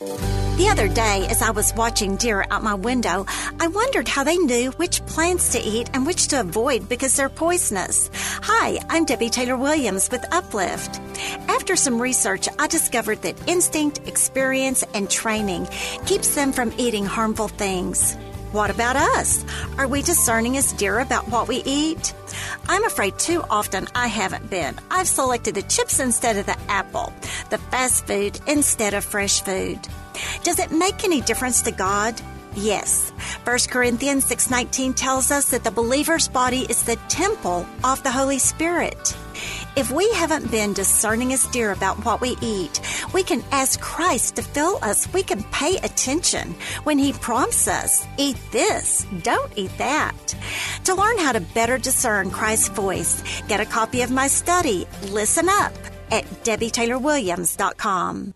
The other day, as I was watching deer out my window, I wondered how they knew which plants to eat and which to avoid because they're poisonous. Hi, I'm Debbie Taylor Williams with Uplift. After some research, I discovered that instinct, experience, and training keeps them from eating harmful things. What about us? Are we discerning as deer about what we eat? I'm afraid too often I haven't been. I've selected the chips instead of the apple, the fast food instead of fresh food. Does it make any difference to God? Yes. 1 Corinthians 6:19 tells us that the believer's body is the temple of the Holy Spirit. If we haven't been discerning as deer about what we eat, we can ask Christ to fill us. We can pay attention when He prompts us, eat this, don't eat that. To learn how to better discern Christ's voice, get a copy of my study, Listen Up, at DebbieTaylorWilliams.com.